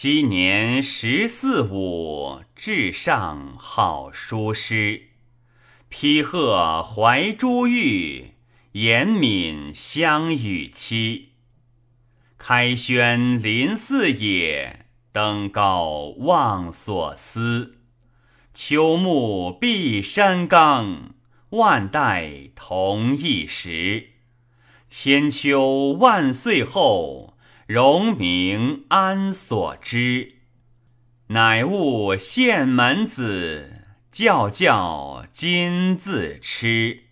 昔年十四五，至上好书诗。披鹤怀珠玉，严敏相与期。开轩临四野，登高望所思。秋木碧山冈，万代同一时。千秋万岁后，荣名安所知？乃悟县门子，教教今自痴。